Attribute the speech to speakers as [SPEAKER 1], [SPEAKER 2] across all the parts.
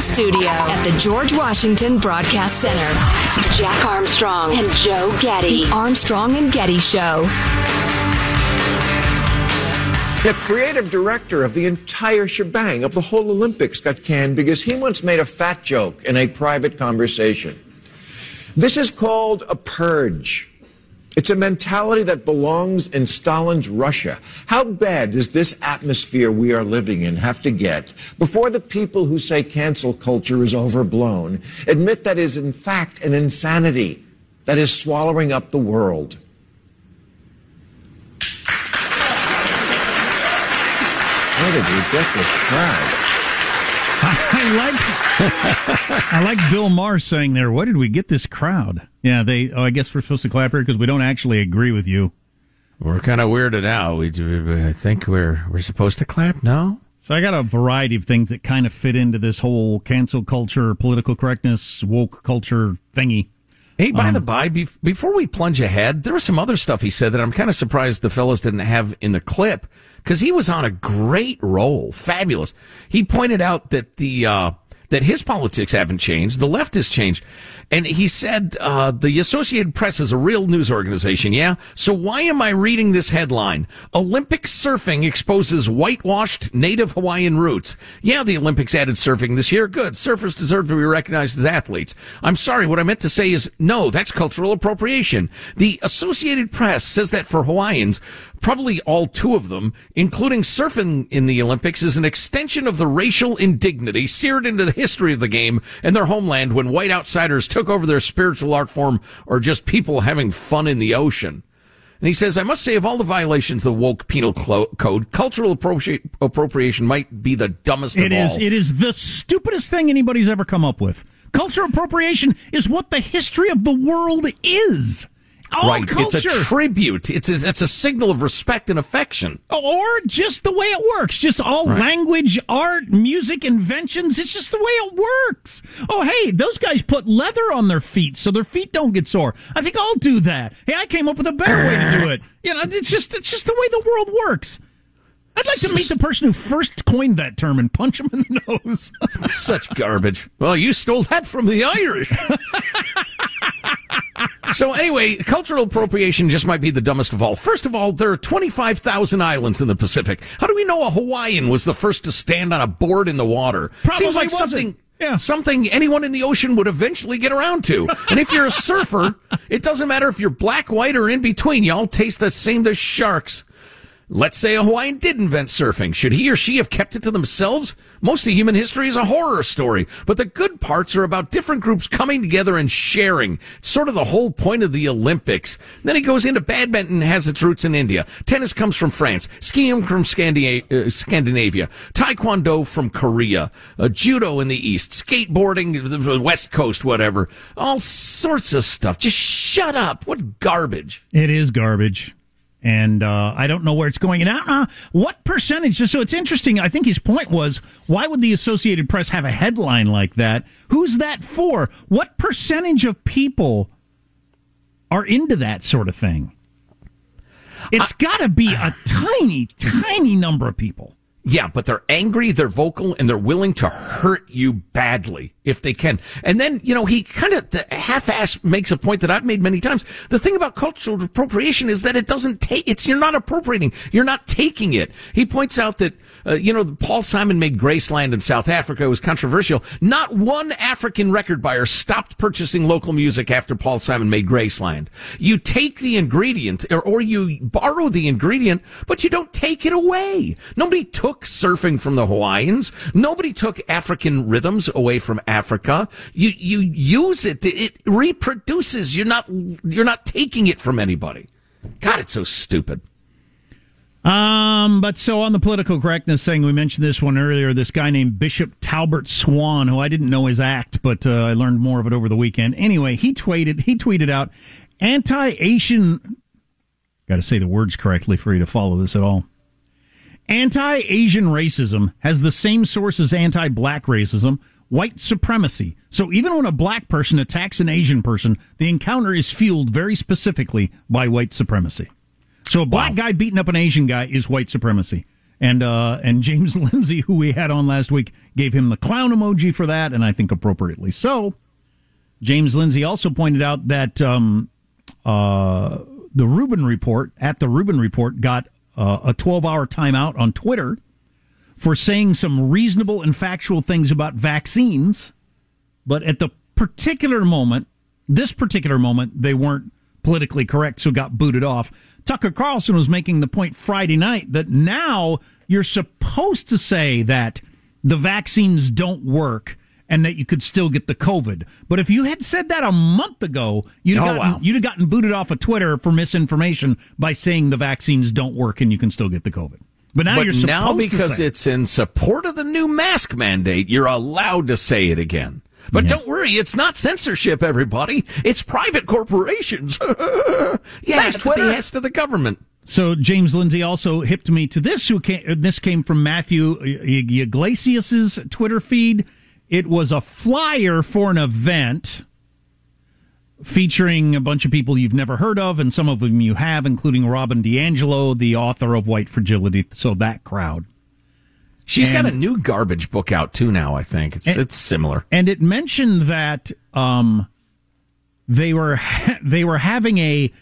[SPEAKER 1] Radio studio at the George Washington Broadcast Center. Jack Armstrong and Joe Getty. The Armstrong and Getty Show.
[SPEAKER 2] The creative director of the entire shebang of the whole Olympics got canned because he once made a fat joke in a private conversation. This is called a purge. It's a mentality that belongs in Stalin's Russia. How bad does this atmosphere we are living in have to get before the people who say cancel culture is overblown admit that is in fact an insanity that is swallowing up the world? Where did we get this crowd?
[SPEAKER 3] I like I like Bill Maher saying there. What did we get this crowd? Yeah, they. Oh, I guess we're supposed to clap here because we don't actually agree with you.
[SPEAKER 4] We're kind of weirded out. We do. I think we're we're supposed to clap. No.
[SPEAKER 3] So I got a variety of things that kind of fit into this whole cancel culture, political correctness, woke culture thingy.
[SPEAKER 4] Hey, by um, the by, be- before we plunge ahead, there was some other stuff he said that I'm kind of surprised the fellows didn't have in the clip because he was on a great roll, fabulous. He pointed out that the uh, that his politics haven't changed, the left has changed. And he said, uh, the Associated Press is a real news organization, yeah? So why am I reading this headline? Olympic surfing exposes whitewashed native Hawaiian roots. Yeah, the Olympics added surfing this year. Good. Surfers deserve to be recognized as athletes. I'm sorry. What I meant to say is, no, that's cultural appropriation. The Associated Press says that for Hawaiians, probably all two of them, including surfing in the Olympics, is an extension of the racial indignity seared into the history of the game and their homeland when white outsiders took over their spiritual art form or just people having fun in the ocean. And he says, I must say, of all the violations of the woke penal code, cultural appropri- appropriation might be the dumbest
[SPEAKER 3] It
[SPEAKER 4] is.
[SPEAKER 3] It is the stupidest thing anybody's ever come up with. Cultural appropriation is what the history of the world is. All
[SPEAKER 4] right.
[SPEAKER 3] Culture.
[SPEAKER 4] It's a tribute. It's a, it's a signal of respect and affection.
[SPEAKER 3] Or just the way it works. Just all right. language, art, music, inventions. It's just the way it works. Oh, hey, those guys put leather on their feet so their feet don't get sore. I think I'll do that. Hey, I came up with a better way to do it. You know, it's just, it's just the way the world works. I'd like to meet the person who first coined that term and punch him in the nose.
[SPEAKER 4] Such garbage. Well, you stole that from the Irish. so anyway, cultural appropriation just might be the dumbest of all. First of all, there are 25,000 islands in the Pacific. How do we know a Hawaiian was the first to stand on a board in the water?
[SPEAKER 3] Probably
[SPEAKER 4] Seems like
[SPEAKER 3] wasn't.
[SPEAKER 4] something
[SPEAKER 3] yeah.
[SPEAKER 4] something anyone in the ocean would eventually get around to. And if you're a surfer, it doesn't matter if you're black, white, or in between. Y'all taste the same as sharks. Let's say a Hawaiian did invent surfing. Should he or she have kept it to themselves? Most of human history is a horror story, but the good parts are about different groups coming together and sharing. It's sort of the whole point of the Olympics. Then he goes into badminton has its roots in India. Tennis comes from France. Skiing from uh, Scandinavia. Taekwondo from Korea. Uh, judo in the East. Skateboarding, the West Coast, whatever. All sorts of stuff. Just shut up. What garbage.
[SPEAKER 3] It is garbage and uh, I don't know where it's going. And uh, what percentage? So it's interesting. I think his point was, why would the Associated Press have a headline like that? Who's that for? What percentage of people are into that sort of thing? It's got to be a tiny, tiny number of people.
[SPEAKER 4] Yeah, but they're angry, they're vocal, and they're willing to hurt you badly if they can. And then, you know, he kind of half-ass makes a point that I've made many times. The thing about cultural appropriation is that it doesn't take, it's, you're not appropriating, you're not taking it. He points out that, uh, you know, Paul Simon made Graceland in South Africa. It was controversial. Not one African record buyer stopped purchasing local music after Paul Simon made Graceland. You take the ingredient, or, or you borrow the ingredient, but you don't take it away. Nobody took surfing from the Hawaiians. Nobody took African rhythms away from Africa. You you use it. It reproduces. You're not you're not taking it from anybody. God, it's so stupid.
[SPEAKER 3] Um, but so on the political correctness thing, we mentioned this one earlier. This guy named Bishop Talbert Swan, who I didn't know his act, but uh, I learned more of it over the weekend. Anyway, he tweeted he tweeted out anti-Asian. Got to say the words correctly for you to follow this at all. Anti-Asian racism has the same source as anti-black racism, white supremacy. So even when a black person attacks an Asian person, the encounter is fueled very specifically by white supremacy. So a black wow. guy beating up an Asian guy is white supremacy. And uh, and James Lindsay, who we had on last week, gave him the clown emoji for that, and I think appropriately so. James Lindsay also pointed out that um, uh, the Rubin Report at the Rubin Report got uh, a 12 hour timeout on Twitter for saying some reasonable and factual things about vaccines, but at the particular moment, this particular moment, they weren't politically correct, so got booted off. Tucker Carlson was making the point Friday night that now you're supposed to say that the vaccines don't work and that you could still get the COVID. But if you had said that a month ago, you'd have, oh, gotten, wow. you'd have gotten booted off of Twitter for misinformation by saying the vaccines don't work and you can still get the COVID. But now
[SPEAKER 4] but
[SPEAKER 3] you're
[SPEAKER 4] now because it's in support of the new mask mandate, you're allowed to say it again. But yeah. don't worry, it's not censorship, everybody. It's private corporations. yeah, Thanks, Twitter. the behest of the government.
[SPEAKER 3] So James Lindsay also hipped me to this. Who came, uh, this came from Matthew Yglesias's Twitter feed. It was a flyer for an event featuring a bunch of people you've never heard of, and some of them you have, including Robin DiAngelo, the author of White Fragility. So that crowd.
[SPEAKER 4] She's and, got a new garbage book out too now. I think it's and, it's similar.
[SPEAKER 3] And it mentioned that um, they were they were having a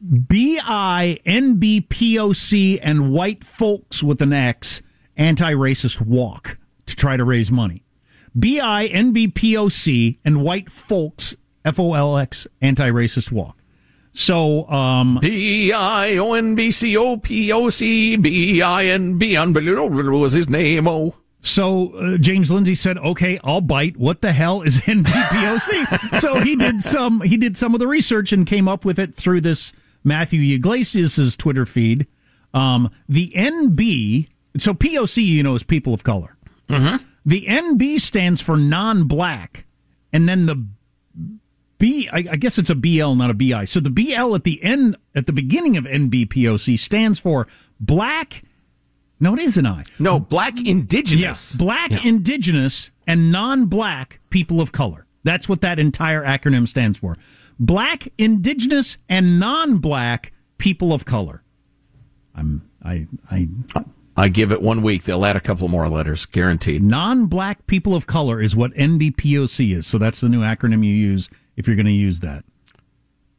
[SPEAKER 3] BI NBPOC and white folks with an X anti-racist walk to try to raise money. BI NBPOC and white folks F O L X anti-racist walk. So, um,
[SPEAKER 4] B I O N B C O P O C B I N B was his name. Oh.
[SPEAKER 3] So uh, James Lindsay said, "Okay, I'll bite. What the hell is NBPOC?" so he did some he did some of the research and came up with it through this Matthew Yglesias's Twitter feed. Um, the NB, so POC, you know, is people of color.
[SPEAKER 4] Mm-hmm.
[SPEAKER 3] The NB stands for non-black, and then the B, I, I guess it's a BL, not a BI. So the BL at the end, at the beginning of NBPOC stands for Black. No, it is an I.
[SPEAKER 4] No, Black Indigenous.
[SPEAKER 3] Yes, Black yeah. Indigenous and non-Black people of color. That's what that entire acronym stands for. Black, Indigenous, and non-Black people of color. I'm I I.
[SPEAKER 4] I give it one week. They'll add a couple more letters, guaranteed.
[SPEAKER 3] Non-black people of color is what NBPOC is. So that's the new acronym you use if you're going to use that.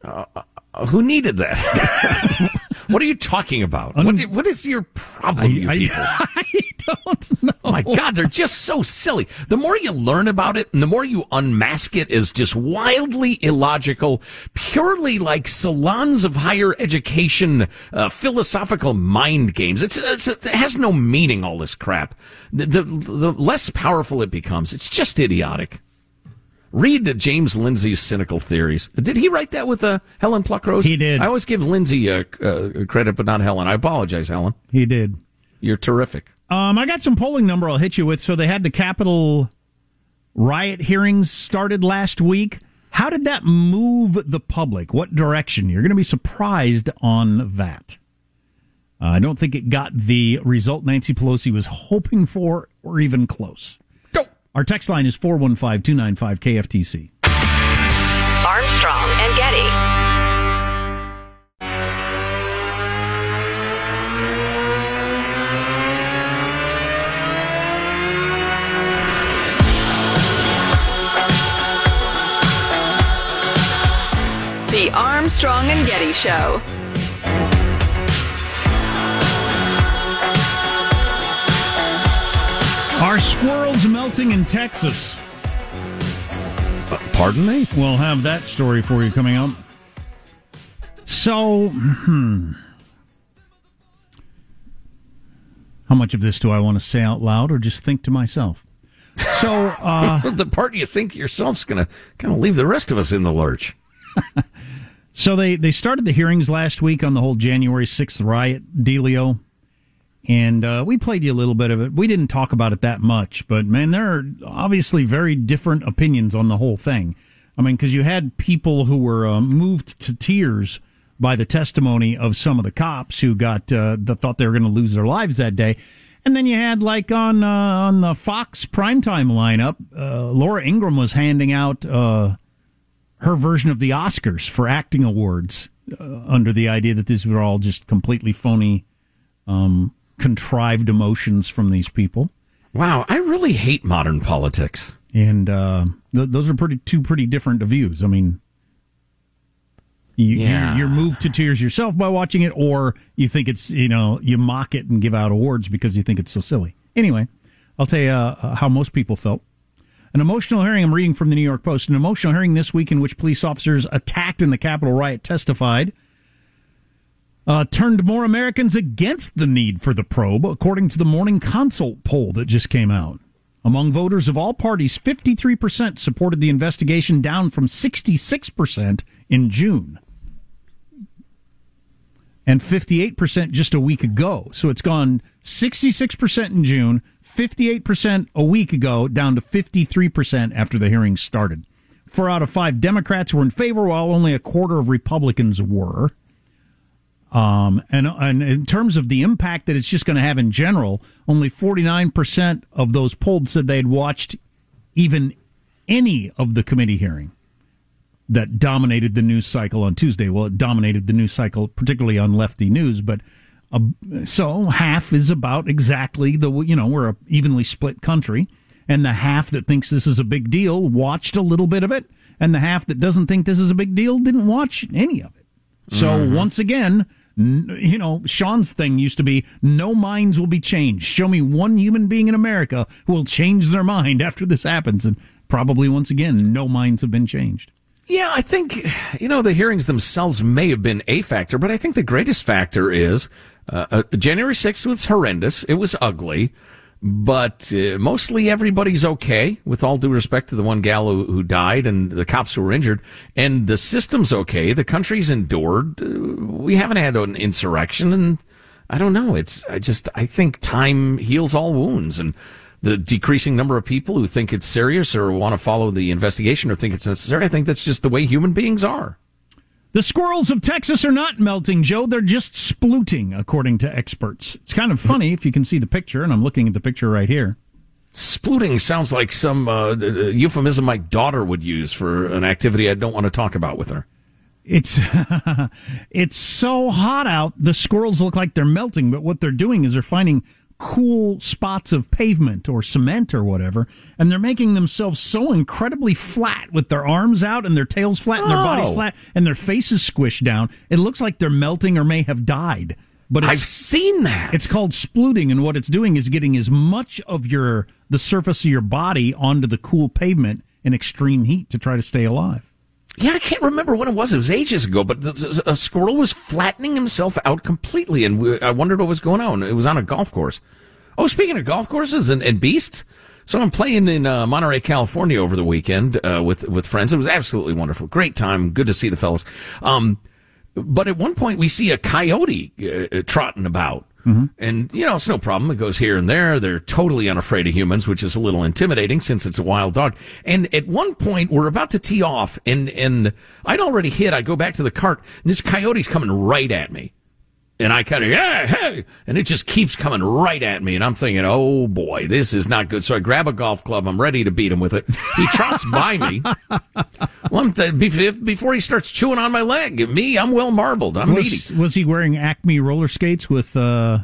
[SPEAKER 4] Uh, uh, who needed that? what are you talking about? Un- what, what is your problem, I, you
[SPEAKER 3] I,
[SPEAKER 4] people?
[SPEAKER 3] I don't know.
[SPEAKER 4] Oh my God, they're just so silly. The more you learn about it, and the more you unmask it as just wildly illogical, purely like salons of higher education, uh, philosophical mind games. It's, it's, it has no meaning. All this crap. The, the the less powerful it becomes, it's just idiotic. Read James Lindsay's cynical theories. Did he write that with uh, Helen Pluckrose?
[SPEAKER 3] He did.
[SPEAKER 4] I always give Lindsay uh, uh, credit, but not Helen. I apologize, Helen.
[SPEAKER 3] He did.
[SPEAKER 4] You're terrific.
[SPEAKER 3] Um, I got some polling number I'll hit you with. So they had the Capitol riot hearings started last week. How did that move the public? What direction? You're going to be surprised on that. Uh, I don't think it got the result Nancy Pelosi was hoping for or even close. Our text line is 415 295 KFTC.
[SPEAKER 1] Armstrong and Getty. The Armstrong and Getty Show.
[SPEAKER 3] Are squirrels melting in Texas?
[SPEAKER 4] Uh, pardon me?
[SPEAKER 3] We'll have that story for you coming up. So, hmm. How much of this do I want to say out loud or just think to myself? So, uh,
[SPEAKER 4] the part you think yourself's going to kind of leave the rest of us in the lurch.
[SPEAKER 3] so they, they started the hearings last week on the whole January 6th riot dealio and uh, we played you a little bit of it. We didn't talk about it that much, but man, there are obviously very different opinions on the whole thing. I mean, because you had people who were uh, moved to tears by the testimony of some of the cops who got uh, that thought they were going to lose their lives that day, and then you had like on uh, on the Fox primetime lineup, uh, Laura Ingraham was handing out uh, her version of the Oscars for acting awards under the idea that these were all just completely phony. Um, contrived emotions from these people.
[SPEAKER 4] Wow, I really hate modern politics.
[SPEAKER 3] And uh, th- those are pretty two pretty different views. I mean, you,
[SPEAKER 4] Yeah.
[SPEAKER 3] you're, you're moved to tears yourself by watching it, or you think it's you know you mock it and give out awards because you think it's so silly. Anyway, I'll tell you uh, how most people felt. An emotional hearing, I'm reading from the New York Post, an emotional hearing this week in which police officers attacked in the Capitol riot testified uh, turned more Americans against the need for the probe, according to the Morning Consult poll that just came out. Among voters of all parties, 53% supported the investigation, down from 66% in June. And 58% just a week ago. So it's gone 66% in June, 58% a week ago, down to 53% after the hearing started. Four out of five Democrats were in favor, while only a quarter of Republicans were. Um, and, and in terms of the impact that it's just going to have in general, only 49% of those polled said they'd watched even any of the committee hearing that dominated the news cycle on Tuesday. Well, it dominated the news cycle, particularly on lefty news, but uh, so half is about exactly the, you know, we're a evenly split country. And the half that thinks this is a big deal watched a little bit of it. And the half that doesn't think this is a big deal didn't watch any of it. So once again, you know, Sean's thing used to be no minds will be changed. Show me one human being in America who will change their mind after this happens. And probably once again, no minds have been changed.
[SPEAKER 4] Yeah, I think, you know, the hearings themselves may have been a factor, but I think the greatest factor is uh, uh, January 6th was horrendous. It was ugly, but uh, mostly everybody's okay, with all due respect to the one gal who, who died and the cops who were injured. And the system's okay. The country's endured. Uh, we haven't had an insurrection, and I don't know. It's, I just, I think time heals all wounds. And the decreasing number of people who think it's serious or want to follow the investigation or think it's necessary. I think that's just the way human beings are.
[SPEAKER 3] The squirrels of Texas are not melting, Joe. They're just splooting, according to experts. It's kind of funny if you can see the picture, and I'm looking at the picture right here.
[SPEAKER 4] Splooting sounds like some uh, uh, euphemism my daughter would use for an activity I don't want to talk about with her.
[SPEAKER 3] It's it's so hot out. The squirrels look like they're melting, but what they're doing is they're finding cool spots of pavement or cement or whatever, and they're making themselves so incredibly flat with their arms out and their tails flat and their bodies
[SPEAKER 4] Oh.
[SPEAKER 3] flat and their faces squished down. It looks like they're melting or may have died. But
[SPEAKER 4] I've seen that.
[SPEAKER 3] it's called splooting, and what it's doing is getting as much of your the surface of your body onto the cool pavement in extreme heat to try to stay alive.
[SPEAKER 4] Yeah, I can't remember when it was. It was ages ago, but a squirrel was flattening himself out completely, and I wondered what was going on. It was on a golf course. Oh, speaking of golf courses and, and beasts, so I'm playing in uh, Monterey, California over the weekend uh, with with friends. It was absolutely wonderful, great time, good to see the fellas. Um, but at one point we see a coyote uh, trotting about. Mm-hmm. And, you know, it's no problem. It goes here and there. They're totally unafraid of humans, which is a little intimidating since it's a wild dog. And at one point, we're about to tee off, and, and I'd already hit. I go back to the cart, and this coyote's coming right at me. And I kind of, yeah, hey, and it just keeps coming right at me. And I'm thinking, oh boy, this is not good. So I grab a golf club. I'm ready to beat him with it. He trots by me. Well, th- before he starts chewing on my leg, me, I'm well marbled. I'm meaty.
[SPEAKER 3] Was, was he wearing Acme roller skates with uh,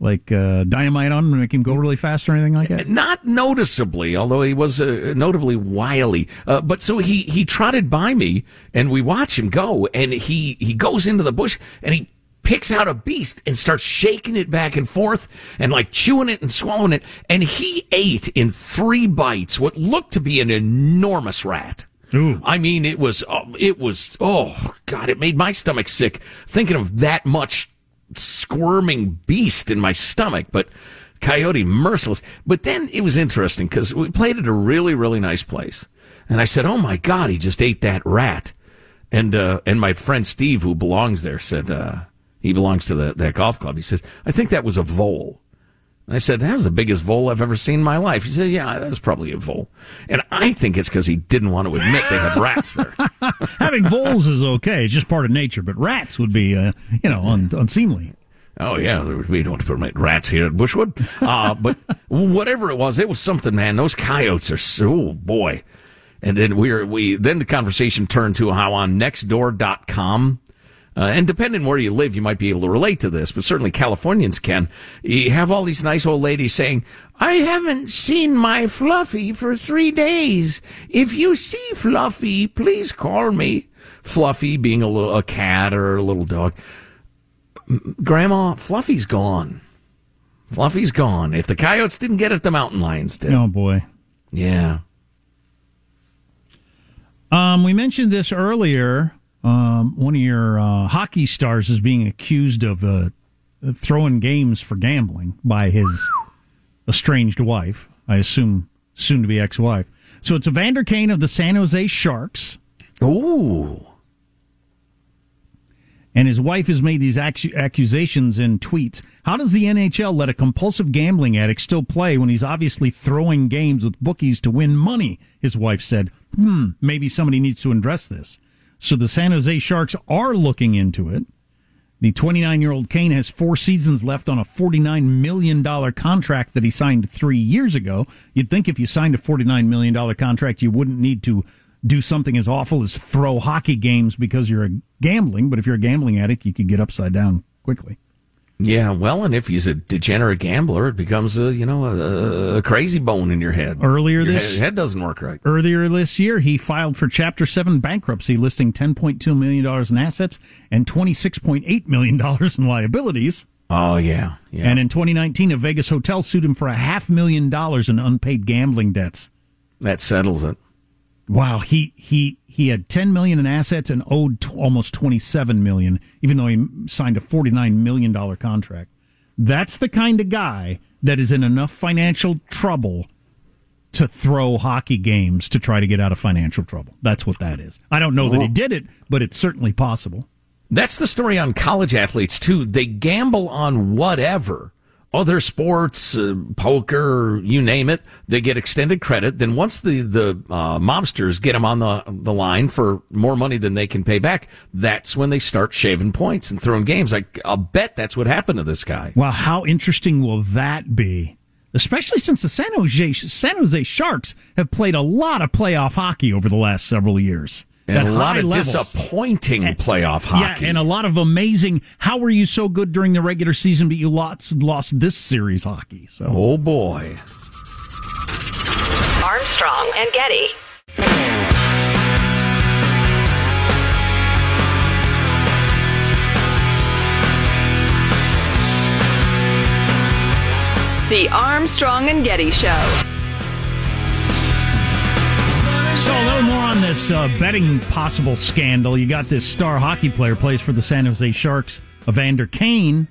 [SPEAKER 3] like uh, dynamite on them to make him go really fast or anything like that?
[SPEAKER 4] Not noticeably, although he was uh, notably wily. Uh, but so he he trotted by me, and we watch him go, and he he goes into the bush, and he picks out a beast and starts shaking it back and forth and like chewing it and swallowing it, and he ate in three bites what looked to be an enormous rat.
[SPEAKER 3] Ooh.
[SPEAKER 4] I mean, it was, oh, it was, oh God, it made my stomach sick thinking of that much squirming beast in my stomach. But coyote merciless. But then it was interesting because we played at a really, really nice place. And I said, Oh my God, he just ate that rat. And, uh, and my friend Steve, who belongs there, said, uh, he belongs to the, that golf club. He says, I think that was a vole. And I said, that was the biggest vole I've ever seen in my life. He said, yeah, that was probably a vole. And I think it's because he didn't want to admit they had rats there.
[SPEAKER 3] Having voles is okay; it's just part of nature. But rats would be, uh, you know, un- unseemly.
[SPEAKER 4] Oh yeah, we don't permit rats here at Bushwood. Uh, but whatever it was, it was something, man. Those coyotes are so, oh boy. And then we were, we, then the conversation turned to how on nextdoor.com, uh, and depending where you live, you might be able to relate to this, but certainly Californians can. You have all these nice old ladies saying, I haven't seen my Fluffy for three days. If you see Fluffy, please call me. Fluffy being a little, a cat or a little dog. Grandma, Fluffy's gone. Fluffy's gone. If the coyotes didn't get it, the mountain lions did.
[SPEAKER 3] Oh boy.
[SPEAKER 4] Yeah.
[SPEAKER 3] Um, we mentioned this earlier. Um, one of your uh, hockey stars is being accused of uh, throwing games for gambling by his estranged wife. I assume soon to be ex wife. So it's Evander Kane of the San Jose Sharks.
[SPEAKER 4] Ooh.
[SPEAKER 3] And his wife has made these accusations in tweets. How does the NHL let a compulsive gambling addict still play when he's obviously throwing games with bookies to win money? His wife said, hmm, maybe somebody needs to address this. So the San Jose Sharks are looking into it. The 29 year old Kane has four seasons left on a $49 million contract that he signed three years ago. You'd think if you signed a $49 million contract, you wouldn't need to do something as awful as throw hockey games because you're a gambling. But if you're a gambling addict, you could get upside down quickly.
[SPEAKER 4] Yeah, well, and if he's a degenerate gambler, it becomes a you know a, a crazy bone in your head.
[SPEAKER 3] Earlier
[SPEAKER 4] your
[SPEAKER 3] this
[SPEAKER 4] head, head, doesn't work right.
[SPEAKER 3] Earlier this year, he filed for Chapter Seven bankruptcy, listing ten point two million dollars in assets and twenty six point eight million dollars in liabilities.
[SPEAKER 4] Oh yeah, yeah.
[SPEAKER 3] And in 2019, a Vegas hotel sued him for a half million dollars in unpaid gambling debts.
[SPEAKER 4] That settles it.
[SPEAKER 3] Wow, he he he had 10 million in assets and owed t- almost 27 million even though he signed a 49 million dollar contract. That's the kind of guy that is in enough financial trouble to throw hockey games to try to get out of financial trouble. That's what that is. I don't know that he did it, but it's certainly possible.
[SPEAKER 4] That's the story on college athletes too. They gamble on whatever other sports, uh, poker, you name it, they get extended credit. Then once the the uh, mobsters get them on the the line for more money than they can pay back, that's when they start shaving points and throwing games. Like I'll bet that's what happened to this guy.
[SPEAKER 3] Well, how interesting will that be? Especially since the San Jose San Jose Sharks have played a lot of playoff hockey over the last several years
[SPEAKER 4] and a lot of levels. disappointing and, playoff hockey.
[SPEAKER 3] Yeah, and a lot of amazing. How were you so good during the regular season, but you lost lost this series hockey? So,
[SPEAKER 4] oh boy,
[SPEAKER 1] Armstrong and Getty. The Armstrong and Getty Show.
[SPEAKER 3] So a little more on this uh, betting possible scandal. You got this star hockey player plays for the San Jose Sharks, Evander Kane,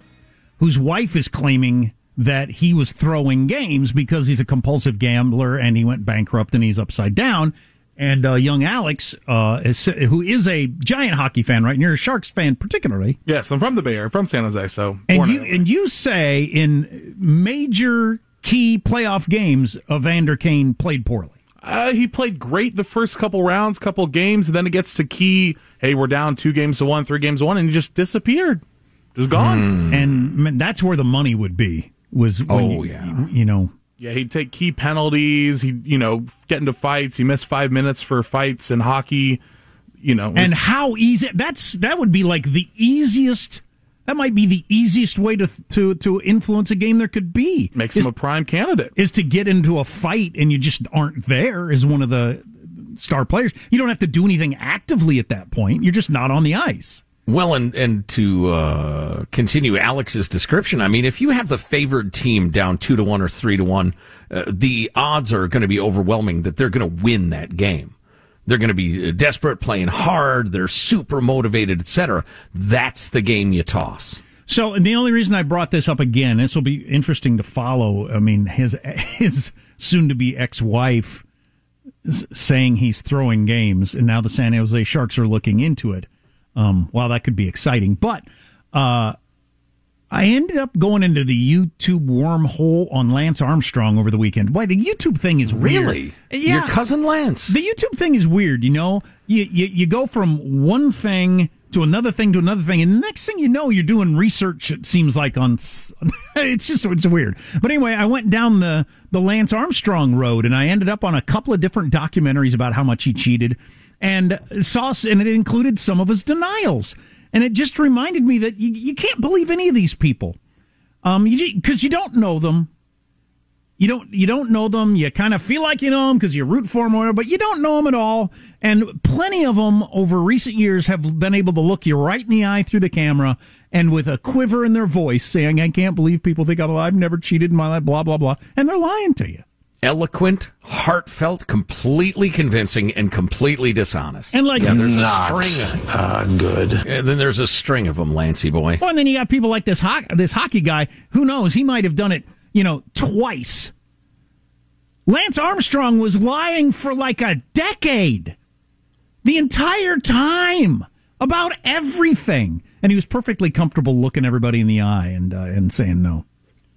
[SPEAKER 3] whose wife is claiming that he was throwing games because he's a compulsive gambler and he went bankrupt and he's upside down. And uh, young Alex, uh, is, who is a giant hockey fan, right? And you're a Sharks fan, particularly.
[SPEAKER 5] Yes, I'm from the Bay Area, from San Jose. So,
[SPEAKER 3] and you and you say in major key playoff games, Evander Kane played poorly.
[SPEAKER 5] Uh, he played great the first couple rounds, couple games, and then it gets to key. Hey, we're down two games to one, three games to one, and he just disappeared, just gone.
[SPEAKER 3] Mm. And that's where the money would be. Was when oh you, yeah, you know.
[SPEAKER 5] Yeah, he'd take key penalties. He, you know, get into fights. He missed five minutes for fights in hockey. You know,
[SPEAKER 3] and how easy that's that would be like the easiest that might be the easiest way to to to influence a game there could be.
[SPEAKER 5] Makes is, him a prime candidate.
[SPEAKER 3] Is to get into a fight and you just aren't there as one of the star players. You don't have to do anything actively at that point. You're just not on the ice.
[SPEAKER 4] Well, and and to uh, continue Alex's description, I mean, if you have the favored team down two to one or three to one, uh, the odds are going to be overwhelming that they're going to win that game. They're going to be desperate, playing hard. They're super motivated, etc. That's the game you toss.
[SPEAKER 3] So, the only reason I brought this up again, this will be interesting to follow. I mean, his his soon to be ex wife saying he's throwing games, and now the San Jose Sharks are looking into it. Um, well, that could be exciting, but uh, I ended up going into the YouTube wormhole on Lance Armstrong over the weekend. Why the YouTube thing is
[SPEAKER 4] really
[SPEAKER 3] weird.
[SPEAKER 4] yeah. Your cousin Lance.
[SPEAKER 3] The YouTube thing is weird. You know, you, you you go from one thing to another thing to another thing, and the next thing you know, you're doing research. It seems like on it's just it's weird. But anyway, I went down the the Lance Armstrong road, and I ended up on a couple of different documentaries about how much he cheated, and saw and it included some of his denials. And it just reminded me that you, you can't believe any of these people, um, because you, you don't know them. You don't you don't know them. You kind of feel like you know them because you root for them, or whatever, but you don't know them at all. And plenty of them over recent years have been able to look you right in the eye through the camera and with a quiver in their voice, saying, "I can't believe people think I'm alive. Never cheated in my life." Blah blah blah, and they're lying to you
[SPEAKER 4] eloquent, heartfelt, completely convincing, and completely dishonest.
[SPEAKER 3] And like,
[SPEAKER 4] yeah, there's
[SPEAKER 6] not a string of, uh, good.
[SPEAKER 4] And then there's a string of them, Lancy boy.
[SPEAKER 3] Well, and then you got people like this ho- this hockey guy. Who knows? He might have done it, you know, twice. Lance Armstrong was lying for like a decade, the entire time about everything, and he was perfectly comfortable looking everybody in the eye and uh, and saying no.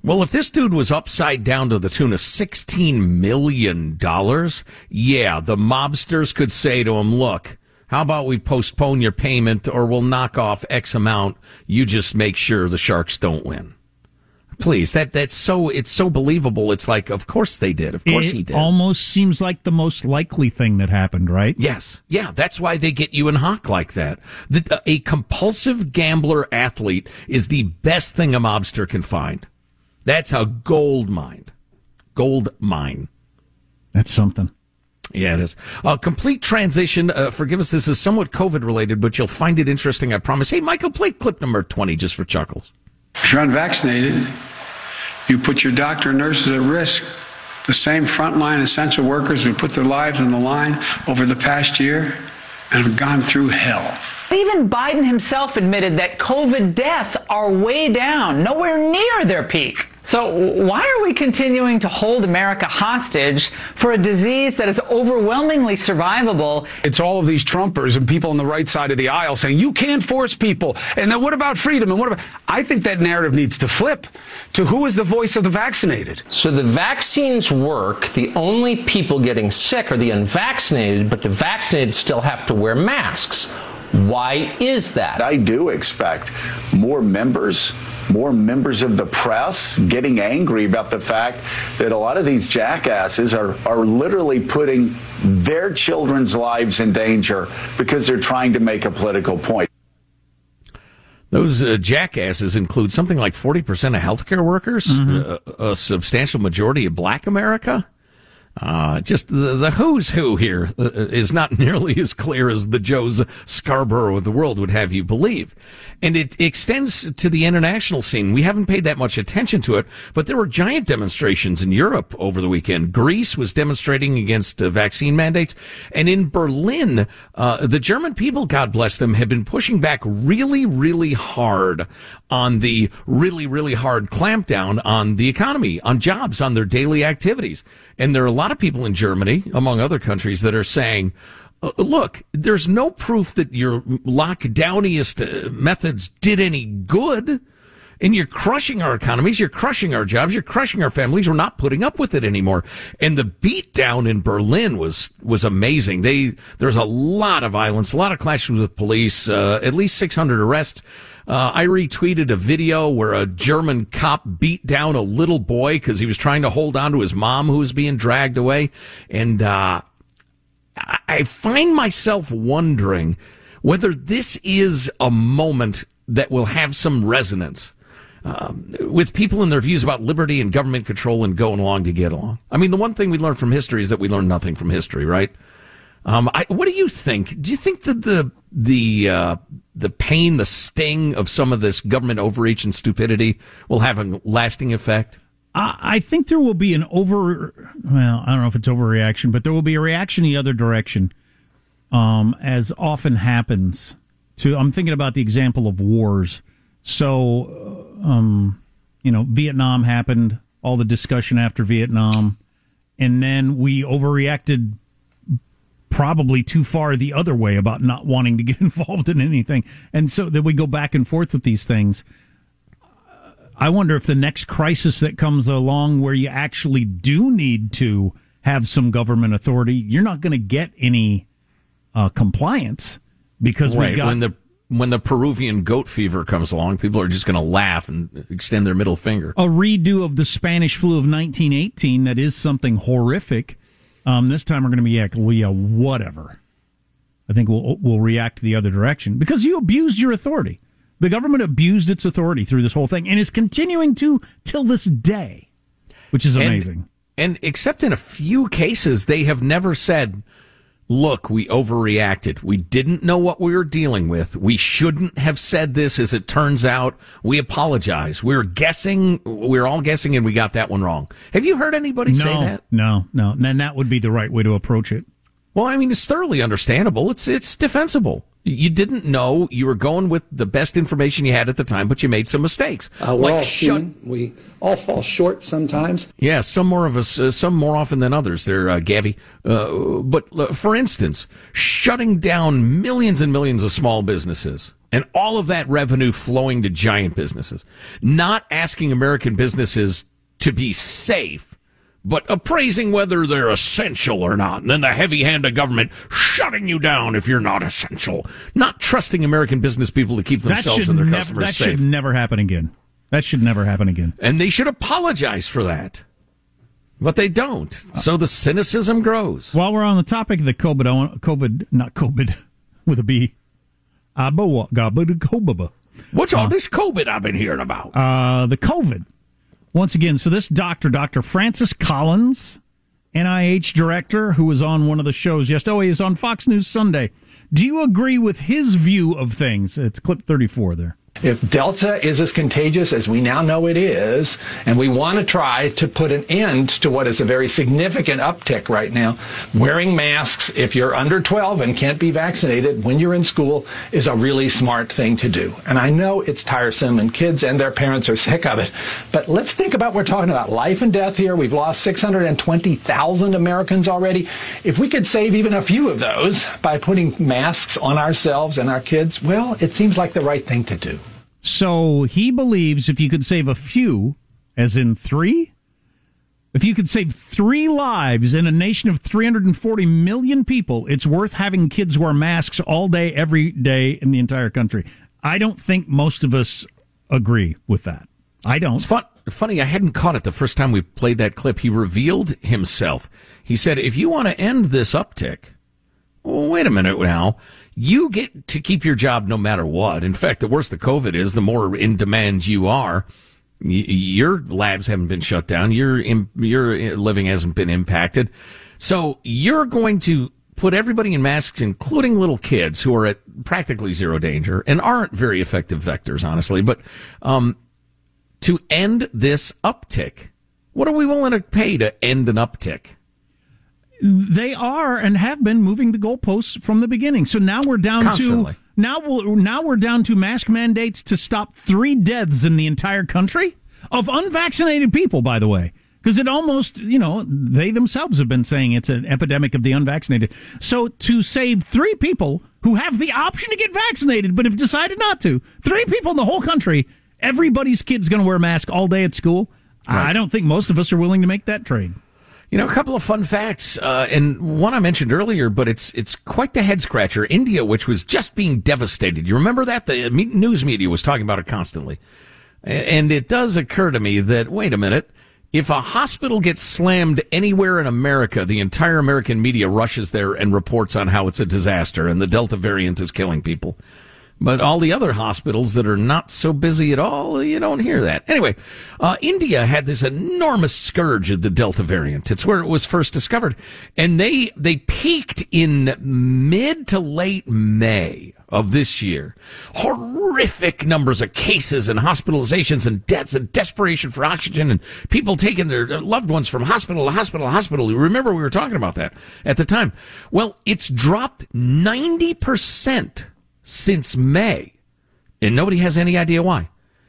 [SPEAKER 4] Well, if this dude was upside down to the tune of $16 million, yeah, the mobsters could say to him, look, how about we postpone your payment or we'll knock off X amount. You just make sure the Sharks don't win. Please, that that's so it's so believable. It's like, of course they did. Of course
[SPEAKER 3] it
[SPEAKER 4] he did.
[SPEAKER 3] Almost seems like the most likely thing that happened, right?
[SPEAKER 4] Yes, yeah. That's why they get you in hock like that. The, a compulsive gambler athlete is the best thing a mobster can find. That's a gold mine. Gold mine.
[SPEAKER 3] That's something.
[SPEAKER 4] Yeah, it is. A complete transition. Uh, forgive us, this is somewhat COVID related, but you'll find it interesting, I promise. Hey, Michael, play clip number 20 just for chuckles.
[SPEAKER 7] If you're unvaccinated, you put your doctor and nurses at risk. The same frontline essential workers who put their lives on the line over the past year and have gone through hell.
[SPEAKER 8] Even Biden himself admitted that COVID deaths are way down, nowhere near their peak. So why are we continuing to hold America hostage for a disease that is overwhelmingly survivable?
[SPEAKER 9] It's all of these Trumpers and people on the right side of the aisle saying you can't force people. And then what about freedom? And what about I think that narrative needs to flip to who is the voice of the vaccinated.
[SPEAKER 10] So the vaccines work. The only people getting sick are the unvaccinated, but the vaccinated still have to wear masks. Why is that?
[SPEAKER 11] I do expect more members more members of the press getting angry about the fact that a lot of these jackasses are, are literally putting their children's lives in danger because they're trying to make a political point.
[SPEAKER 4] Those uh, jackasses include something like 40% of healthcare workers, mm-hmm. a, a substantial majority of black America. Uh, just the, the who's who here uh, not nearly as clear as the Joes Scarborough of the world would have you believe. And it extends to the international scene. We haven't paid that much attention to it, but there were giant demonstrations in Europe over the weekend. Greece was demonstrating against uh, vaccine mandates. And in Berlin, uh, the German people, God bless them, have been pushing back really, really hard on the really, really hard clampdown on the economy, on jobs, on their daily activities. And a lot of people in Germany, among other countries, that are saying, uh, look, there's no proof that your lockdowniest uh, methods did any good. And you're crushing our economies. You're crushing our jobs. You're crushing our families. We're not putting up with it anymore. And the beatdown in Berlin was, was amazing. They, there's a lot of violence, a lot of clashes with police, uh, at least 600 arrests. Uh, I retweeted a video where a German cop beat down a little boy because he was trying to hold on to his mom who was being dragged away. And, uh, I find myself wondering whether this is a moment that will have some resonance um, with people and their views about liberty and government control and going along to get along. I mean, the one thing we learn from history is that we learn nothing from history, right? Um, I, what do you think? Do you think that the the uh, the pain, the sting of some of this government overreach and stupidity will have a lasting effect?
[SPEAKER 3] I think there will be an over. Well, I don't know if it's overreaction, but there will be a reaction the other direction, um, as often happens. To I'm thinking about the example of wars. So, uh, um, you know, Vietnam happened, all the discussion after Vietnam, and then we overreacted probably too far the other way about not wanting to get involved in anything, and so that we go back and forth with these things. I wonder if the next crisis that comes along where you actually do need to have some government authority, you're not going to get any uh, compliance because
[SPEAKER 4] right.
[SPEAKER 3] we got
[SPEAKER 4] when the when the Peruvian goat fever comes along, people are just going to laugh and extend their middle finger.
[SPEAKER 3] A redo of the Spanish flu of 1918 that is something horrific. Um, this time we're going to be like, well, yeah, whatever. I think we'll we'll react the other direction because you abused your authority. The government abused its authority through this whole thing and is continuing to till this day, which is amazing.
[SPEAKER 4] And, and except in a few cases, they have never said, look, we overreacted. We didn't know what we were dealing with. We shouldn't have said this as it turns out. We apologize. We are guessing. We are all guessing and we got that one wrong. Have you heard anybody
[SPEAKER 3] no,
[SPEAKER 4] say that?
[SPEAKER 3] No, no. And that would be the right way to approach it.
[SPEAKER 4] Well, I mean, it's thoroughly understandable. It's, it's defensible. You didn't know you were going with the best information you had at the time, but you made some mistakes.
[SPEAKER 12] Uh, we're like all human. We all fall short sometimes.
[SPEAKER 4] Yeah, some more of us, uh, some more often than others. There, uh, Gavi. Uh, but uh, for instance, shutting down millions and millions of small businesses and all of that revenue flowing to giant businesses, not asking American businesses to be safe but appraising whether they're essential or not. And then the heavy hand of government shutting you down if you're not essential. Not trusting American business people to keep themselves and their
[SPEAKER 3] never,
[SPEAKER 4] customers
[SPEAKER 3] that
[SPEAKER 4] safe.
[SPEAKER 3] That should never happen again. That should never happen again.
[SPEAKER 4] And they should apologize for that. But they don't. So the cynicism grows.
[SPEAKER 3] While we're on the topic of the COVID, COVID, not COVID, with a B.
[SPEAKER 4] What's all this COVID I've been hearing about?
[SPEAKER 3] Uh, the COVID once again, so this doctor, Dr. Francis Collins, NIH director, who was on one of the shows yesterday, oh, he is on Fox News Sunday. Do you agree with his view of things? It's clip 34 there.
[SPEAKER 13] If Delta is as contagious as we now know it is, and we want to try to put an end to what is a very significant uptick right now, wearing masks if you're under 12 and can't be vaccinated when you're in school is a really smart thing to do. And I know it's tiresome and kids and their parents are sick of it, but let's think about we're talking about life and death here. We've lost 620,000 Americans already. If we could save even a few of those by putting masks on ourselves and our kids, well, it seems like the right thing to do.
[SPEAKER 3] So he believes if you could save a few, as in three, if you could save three lives in a nation of 340 million people, it's worth having kids wear masks all day, every day in the entire country. I don't think most of us agree with that. I don't.
[SPEAKER 4] It's fun, funny, I hadn't caught it the first time we played that clip. He revealed himself. He said, if you want to end this uptick, well, wait a minute now you get to keep your job no matter what. In fact, the worse the COVID is, the more in demand you are. your labs haven't been shut down. Your your living hasn't been impacted. So you're going to put everybody in masks, including little kids who are at practically zero danger and aren't very effective vectors, honestly. But um, to end this uptick, what are we willing to pay to end an uptick?
[SPEAKER 3] They are and have been moving the goalposts from the beginning. So now we're down
[SPEAKER 4] Constantly.
[SPEAKER 3] to now we'll, now we're down to mask mandates to stop three deaths in the entire country of unvaccinated people. By the way, because it almost you know they themselves have been saying it's an epidemic of the unvaccinated. So to save three people who have the option to get vaccinated but have decided not to, three people in the whole country, everybody's kid's going to wear a mask all day at school. Right. I don't think most of us are willing to make that trade.
[SPEAKER 4] You know, a couple of fun facts, uh, and one I mentioned earlier, but it's it's quite the head scratcher. India, which was just being devastated, you remember that the news media was talking about it constantly, and it does occur to me that wait a minute, if a hospital gets slammed anywhere in America, the entire American media rushes there and reports on how it's a disaster and the Delta variant is killing people. But all the other hospitals that are not so busy at all, you don't hear that. Anyway, uh, India had this enormous scourge of the Delta variant. It's where it was first discovered. And they, they peaked in mid to late May of this year. Horrific numbers of cases and hospitalizations and deaths and desperation for oxygen and people taking their loved ones from hospital to hospital to hospital. You remember we were talking about that at the time. Well, it's dropped 90% since May, and nobody has any idea why.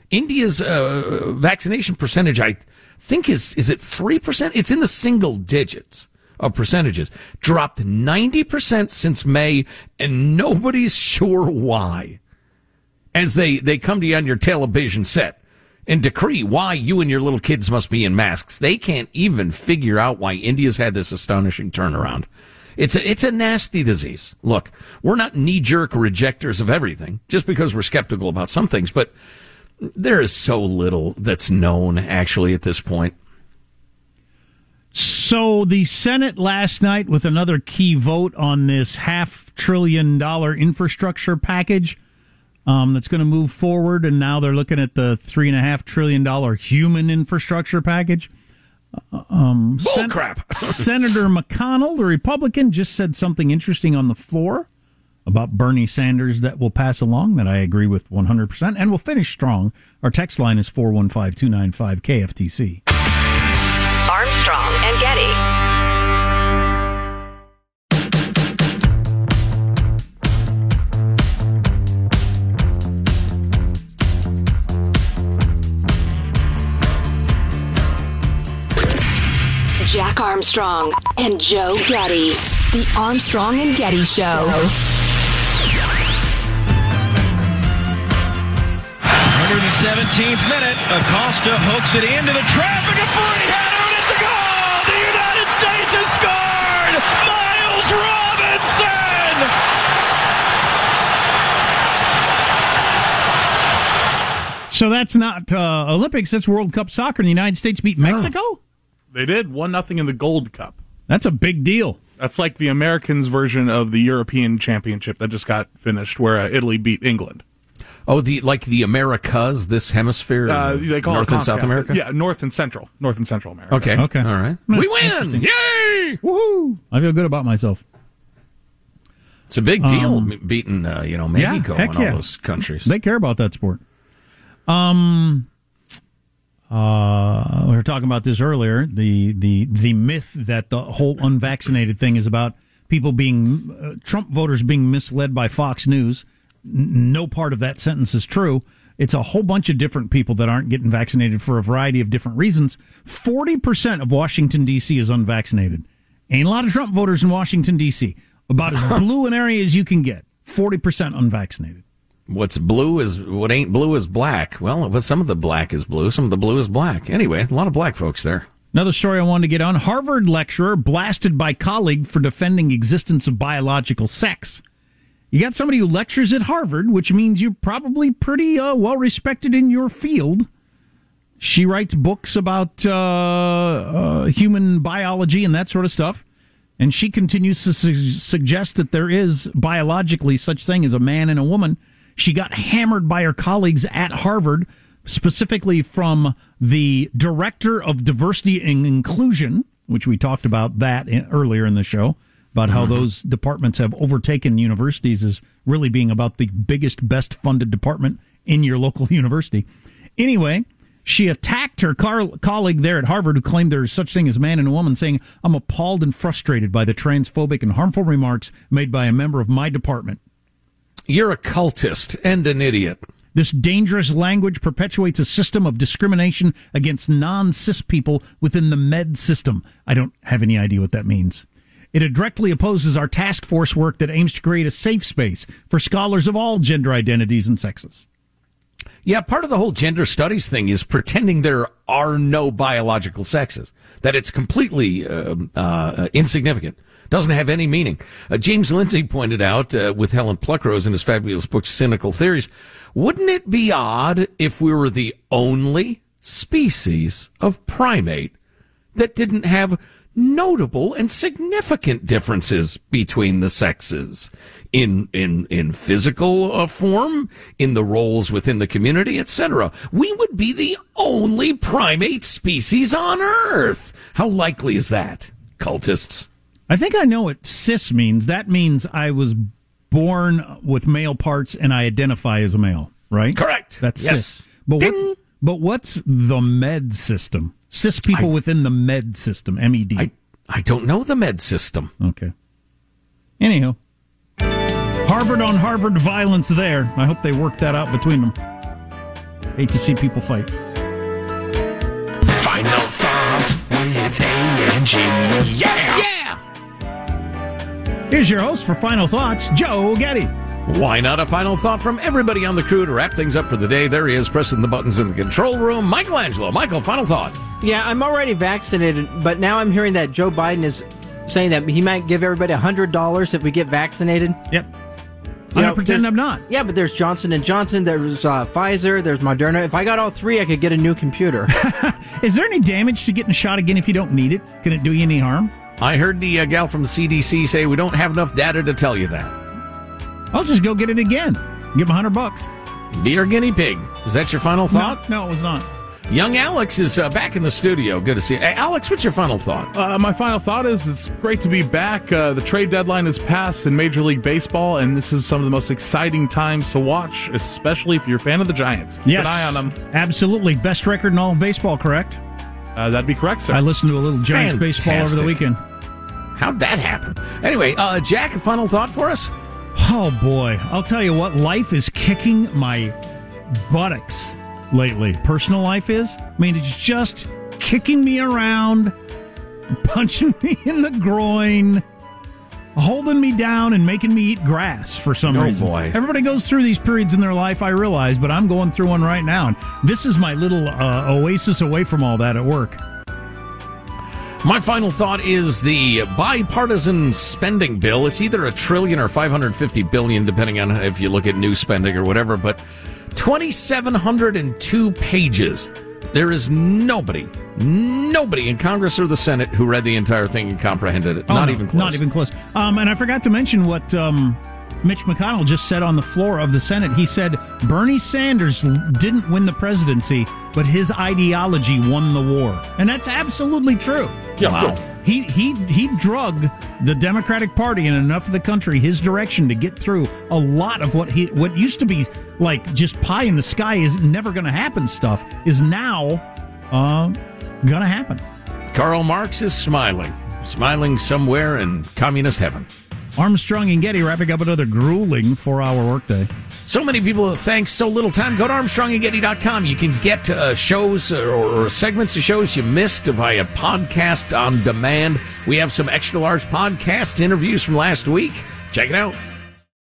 [SPEAKER 4] India's uh, vaccination percentage, I think, is is it three percent? It's in the single digits of percentages. Dropped ninety percent since May, and nobody's sure why. As they they come to you on your television set and decree why you and your little kids must be in masks, they can't even figure out why India's had this astonishing turnaround. It's a, it's a nasty disease. Look, we're not knee jerk rejectors of everything just because we're skeptical about some things, but there is so little that's known actually at this point.
[SPEAKER 3] So the Senate last night with another key vote on this half trillion dollar infrastructure package um, that's going to move forward, and now they're looking at the three and a half trillion dollar human infrastructure package. Um,
[SPEAKER 4] Bull crap.
[SPEAKER 3] Senator McConnell, the Republican, just said something interesting on the floor about Bernie Sanders that will pass along that I agree with 100%, and we'll finish strong. Our text line is 415 295 KFTC.
[SPEAKER 1] Armstrong and Joe Getty. The Armstrong and Getty Show.
[SPEAKER 14] 117th minute, Acosta hooks it into the traffic, a free header, and it's a goal! The United States has scored! Miles Robinson!
[SPEAKER 3] So that's not uh, Olympics, that's World Cup soccer, and the United States beat Mexico?
[SPEAKER 5] They did one nothing in the Gold Cup.
[SPEAKER 3] That's a big deal.
[SPEAKER 5] That's like the Americans' version of the European Championship that just got finished, where uh, Italy beat England.
[SPEAKER 4] Oh, the like the Americas, this hemisphere,
[SPEAKER 5] Uh, they call
[SPEAKER 4] North
[SPEAKER 5] it
[SPEAKER 4] and South America.
[SPEAKER 5] Yeah, North and Central, North and Central America.
[SPEAKER 4] Okay.
[SPEAKER 3] Okay.
[SPEAKER 4] All right.
[SPEAKER 3] Hmm,
[SPEAKER 4] We win! Yay!
[SPEAKER 3] Woohoo! I feel good about myself.
[SPEAKER 4] It's a big deal
[SPEAKER 3] Um,
[SPEAKER 4] beating, uh, you know,
[SPEAKER 3] yeah,
[SPEAKER 4] Mexico
[SPEAKER 3] heck
[SPEAKER 4] and all
[SPEAKER 3] yeah.
[SPEAKER 4] those countries.
[SPEAKER 3] They care about that sport. Um, uh, we were talking about this earlier. The the the myth that the whole unvaccinated thing is about people being uh, Trump voters being misled by Fox News. N- no part of that sentence is true. It's a whole bunch of different people that aren't getting vaccinated for a variety of different reasons. Forty percent of Washington D.C. is unvaccinated. Ain't a lot of Trump voters in Washington D.C. About as blue an area as you can get. Forty percent unvaccinated.
[SPEAKER 4] What's blue is what ain't blue is black. Well, some of the black is blue, some of the blue is black. Anyway, a lot of black folks there.
[SPEAKER 3] Another story I wanted to get on. Harvard lecturer blasted by colleague for defending existence of biological sex. You got somebody who lectures at Harvard, which means you're probably pretty uh, well respected in your field. She writes books about uh, uh, human biology and that sort of stuff. And she continues to su- suggest that there is biologically such thing as a man and a woman. She got hammered by her colleagues at Harvard, specifically from the director of diversity and inclusion, which we talked about that in, earlier in the show about how mm-hmm. those departments have overtaken universities as really being about the biggest, best funded department in your local university. Anyway, she attacked her car- colleague there at Harvard who claimed there is such thing as man and a woman, saying, I'm appalled and frustrated by the transphobic and harmful remarks made by a member of my department.
[SPEAKER 4] You're a cultist and an idiot.
[SPEAKER 3] This dangerous language perpetuates a system of discrimination against non cis people within the med system. I don't have any idea what that means. It directly opposes our task force work that aims to create a safe space for scholars of all gender identities and sexes.
[SPEAKER 4] Yeah, part of the whole gender studies thing is pretending there are no biological sexes, that it's completely um, uh, insignificant, doesn't have any meaning. Uh, James Lindsay pointed out uh, with Helen Pluckrose in his fabulous book Cynical Theories, wouldn't it be odd if we were the only species of primate that didn't have notable and significant differences between the sexes in in in physical uh, form in the roles within the community etc we would be the only primate species on earth. How likely is that cultists
[SPEAKER 3] I think I know what cis means. That means I was born with male parts and I identify as a male, right?
[SPEAKER 4] Correct.
[SPEAKER 3] That's
[SPEAKER 4] Yes.
[SPEAKER 3] cis. But what's, but what's the med system? Cis people within the med system, M E D.
[SPEAKER 4] I, I don't know the med system.
[SPEAKER 3] Okay. Anyhow, Harvard on Harvard violence there. I hope they work that out between them. Hate to see people fight.
[SPEAKER 14] Final thoughts with A and G. Yeah!
[SPEAKER 4] Yeah!
[SPEAKER 3] Here's your host for Final Thoughts, Joe Getty.
[SPEAKER 4] Why not a final thought from everybody on the crew to wrap things up for the day? There he is, pressing the buttons in the control room. Michelangelo. Michael, final thought.
[SPEAKER 15] Yeah, I'm already vaccinated, but now I'm hearing that Joe Biden is saying that he might give everybody $100 if we get vaccinated.
[SPEAKER 3] Yep. I'm
[SPEAKER 15] know,
[SPEAKER 3] not pretending I'm not.
[SPEAKER 15] Yeah, but there's Johnson and Johnson, there's uh, Pfizer, there's Moderna. If I got all three, I could get a new computer.
[SPEAKER 3] Is there any damage to getting a shot again if you don't need it? Can it do you any harm?
[SPEAKER 4] I heard the uh, gal from the CDC say we don't have enough data to tell you that.
[SPEAKER 3] I'll just go get it again. Give him a hundred bucks.
[SPEAKER 4] Be our guinea pig. Is that your final thought?
[SPEAKER 3] No, no, it was not.
[SPEAKER 4] Young Alex is uh, back in the studio. Good to see you. Hey, Alex, what's your final thought?
[SPEAKER 5] Uh, my final thought is it's great to be back. Uh, the trade deadline has passed in Major League Baseball, and this is some of the most exciting times to watch, especially if you're a fan of the Giants. Keep
[SPEAKER 3] Yes,
[SPEAKER 5] an eye on them.
[SPEAKER 3] Absolutely, best record in all of baseball. Correct.
[SPEAKER 5] Uh, that'd be correct, sir.
[SPEAKER 3] I listened to a little Giants baseball over the weekend.
[SPEAKER 4] How'd that happen? Anyway, uh, Jack, a final thought for us?
[SPEAKER 3] Oh boy, I'll tell you what, life is kicking my buttocks lately. Personal life is. I mean, it's just kicking me around, punching me in the groin, holding me down, and making me eat grass for some
[SPEAKER 4] Oh,
[SPEAKER 3] reason.
[SPEAKER 4] boy.
[SPEAKER 3] Everybody goes through these periods in their life, I realize, but I'm going through one right now. And this is my little uh, oasis away from all that at work.
[SPEAKER 4] My final thought is the bipartisan spending bill. It's either a trillion or 550 billion, depending on if you look at new spending or whatever, but 2,702 pages. There is nobody, nobody in Congress or the Senate who read the entire thing and comprehended it.
[SPEAKER 3] Oh,
[SPEAKER 4] not
[SPEAKER 3] no,
[SPEAKER 4] even close.
[SPEAKER 3] Not even close. Um, and I forgot to mention what um, Mitch McConnell just said on the floor of the Senate. He said Bernie Sanders didn't win the presidency, but his ideology won the war, and that's absolutely true.
[SPEAKER 5] Yeah,
[SPEAKER 4] Wow.
[SPEAKER 5] good.
[SPEAKER 3] He he he drug the Democratic Party and enough of the country his direction to get through a lot of what he what used to be like just pie in the sky is never going to happen stuff is now uh, going to happen.
[SPEAKER 4] Karl Marx is smiling, smiling somewhere in communist heaven.
[SPEAKER 3] Armstrong and Getty wrapping up another grueling four hour workday.
[SPEAKER 4] So many people, thanks so little time. Go to ArmstrongandGetty.com. You can get uh, shows or, or segments of shows you missed via podcast on demand. We have some extra large podcast interviews from last week. Check it out.